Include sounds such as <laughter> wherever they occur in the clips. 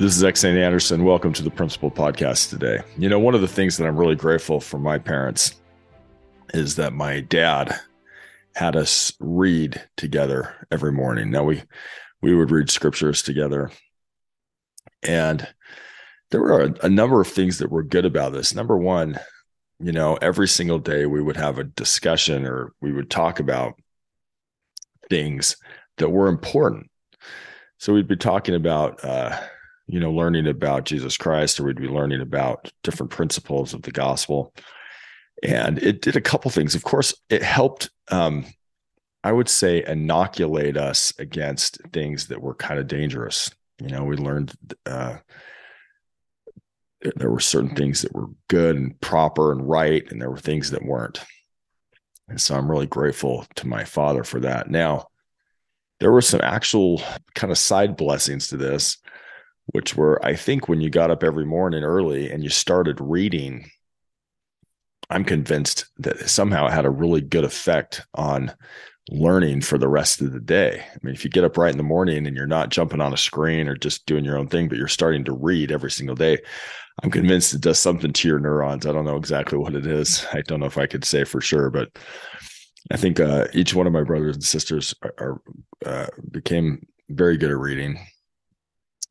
This is X. Anderson. Welcome to the Principal Podcast today. You know, one of the things that I'm really grateful for my parents is that my dad had us read together every morning. Now we we would read scriptures together. And there were a, a number of things that were good about this. Number one, you know, every single day we would have a discussion or we would talk about things that were important. So we'd be talking about uh, you know, learning about Jesus Christ, or we'd be learning about different principles of the gospel. And it did a couple things. Of course, it helped, um, I would say, inoculate us against things that were kind of dangerous. You know, we learned uh, there were certain things that were good and proper and right, and there were things that weren't. And so I'm really grateful to my father for that. Now, there were some actual kind of side blessings to this which were, I think, when you got up every morning early and you started reading, I'm convinced that somehow it had a really good effect on learning for the rest of the day. I mean, if you get up right in the morning and you're not jumping on a screen or just doing your own thing, but you're starting to read every single day, I'm convinced it does something to your neurons. I don't know exactly what it is. I don't know if I could say for sure, but I think uh, each one of my brothers and sisters are, are uh, became very good at reading.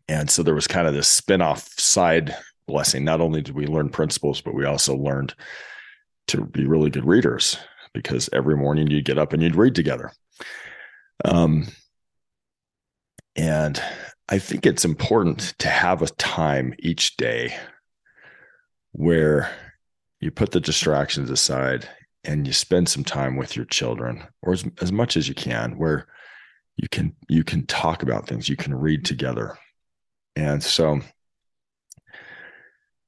And so there was kind of this spin-off side blessing. Not only did we learn principles, but we also learned to be really good readers because every morning you'd get up and you'd read together. Um, and I think it's important to have a time each day where you put the distractions aside and you spend some time with your children or as, as much as you can where you can you can talk about things you can read together and so,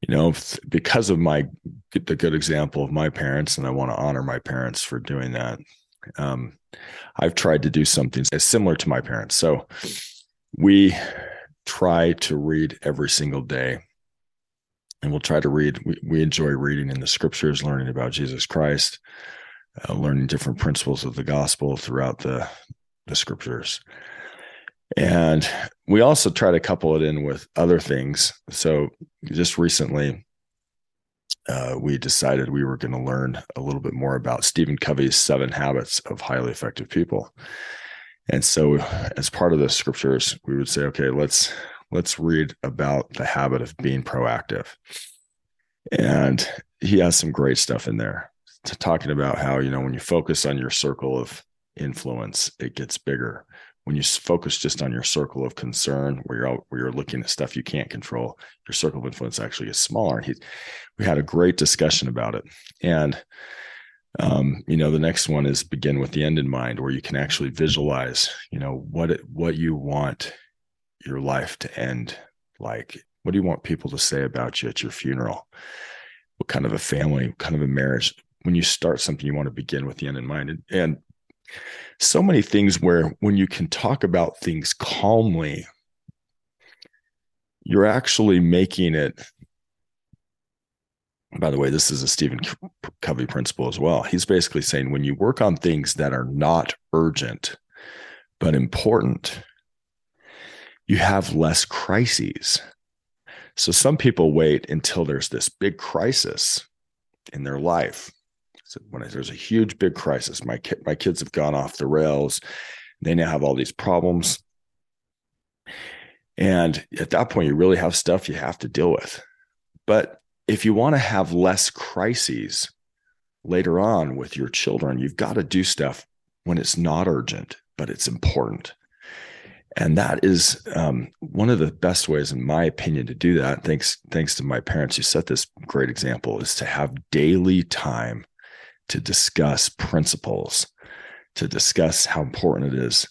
you know, because of my the good example of my parents, and I want to honor my parents for doing that. Um, I've tried to do something similar to my parents. So we try to read every single day. And we'll try to read. We, we enjoy reading in the scriptures, learning about Jesus Christ, uh, learning different principles of the gospel throughout the, the scriptures. And we also try to couple it in with other things. So just recently, uh, we decided we were going to learn a little bit more about Stephen Covey's seven habits of highly effective people. And so as part of the scriptures, we would say, okay, let's let's read about the habit of being proactive. And he has some great stuff in there talking about how, you know, when you focus on your circle of influence, it gets bigger when you focus just on your circle of concern where you're out, where you're looking at stuff you can't control your circle of influence actually gets smaller and he we had a great discussion about it. And um, you know the next one is begin with the end in mind where you can actually visualize you know what it, what you want your life to end like. What do you want people to say about you at your funeral? What kind of a family what kind of a marriage? When you start something you want to begin with the end in mind. And, and so many things where when you can talk about things calmly, you're actually making it. By the way, this is a Stephen Covey principle as well. He's basically saying when you work on things that are not urgent, but important, you have less crises. So some people wait until there's this big crisis in their life so when there's a huge big crisis, my ki- my kids have gone off the rails. They now have all these problems. And at that point, you really have stuff you have to deal with. But if you want to have less crises later on with your children, you've got to do stuff when it's not urgent, but it's important. And that is um, one of the best ways, in my opinion, to do that. Thanks, thanks to my parents who set this great example, is to have daily time to discuss principles, to discuss how important it is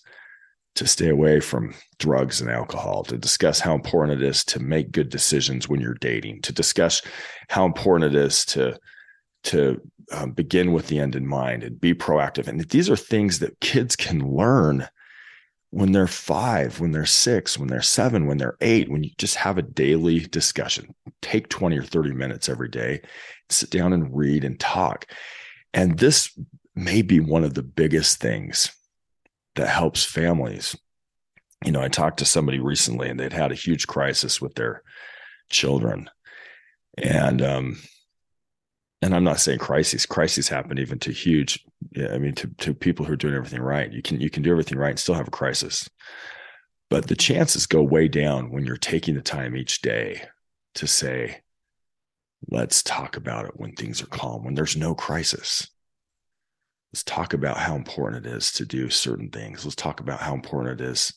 to stay away from drugs and alcohol, to discuss how important it is to make good decisions when you're dating, to discuss how important it is to to um, begin with the end in mind and be proactive. And these are things that kids can learn when they're five, when they're six, when they're seven, when they're eight, when you just have a daily discussion, take 20 or 30 minutes every day, sit down and read and talk. And this may be one of the biggest things that helps families you know, I talked to somebody recently and they'd had a huge crisis with their children. And um and I'm not saying crises. Crises happen even to huge, I mean, to to people who are doing everything right. You can you can do everything right and still have a crisis. But the chances go way down when you're taking the time each day to say, let's talk about it when things are calm, when there's no crisis. Let's talk about how important it is to do certain things. Let's talk about how important it is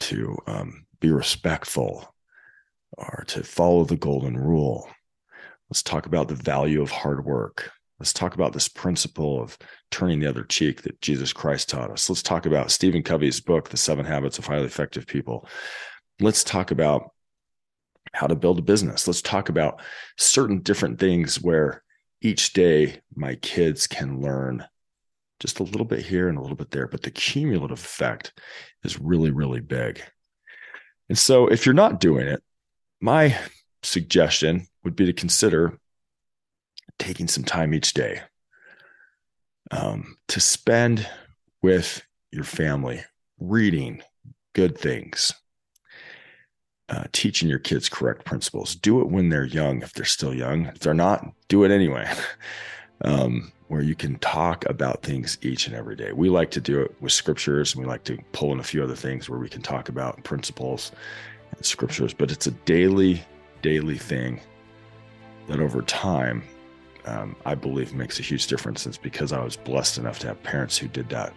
to um, be respectful or to follow the golden rule. Let's talk about the value of hard work. Let's talk about this principle of turning the other cheek that Jesus Christ taught us. Let's talk about Stephen Covey's book, The Seven Habits of Highly Effective People. Let's talk about how to build a business. Let's talk about certain different things where each day my kids can learn just a little bit here and a little bit there, but the cumulative effect is really, really big. And so if you're not doing it, my suggestion would be to consider taking some time each day um, to spend with your family, reading good things, uh, teaching your kids correct principles. Do it when they're young, if they're still young. If they're not, do it anyway. <laughs> um, where you can talk about things each and every day. We like to do it with scriptures, and we like to pull in a few other things where we can talk about principles and scriptures, but it's a daily, daily thing that over time, um, I believe makes a huge difference. It's because I was blessed enough to have parents who did that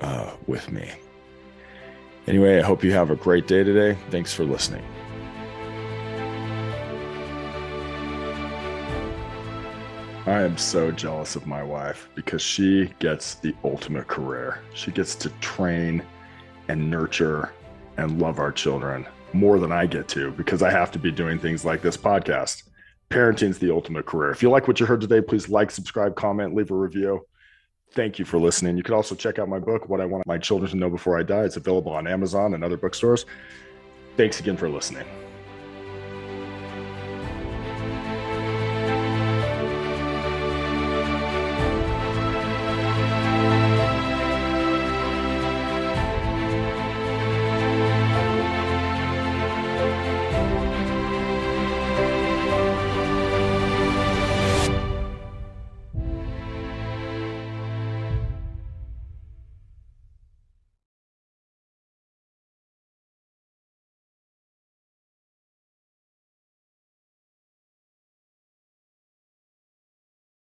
uh, with me. Anyway, I hope you have a great day today. Thanks for listening. I am so jealous of my wife because she gets the ultimate career. She gets to train and nurture and love our children more than I get to because I have to be doing things like this podcast. Parenting's the ultimate career. If you like what you heard today, please like, subscribe, comment, leave a review. Thank you for listening. You can also check out my book, What I Want My Children to Know Before I Die. It's available on Amazon and other bookstores. Thanks again for listening.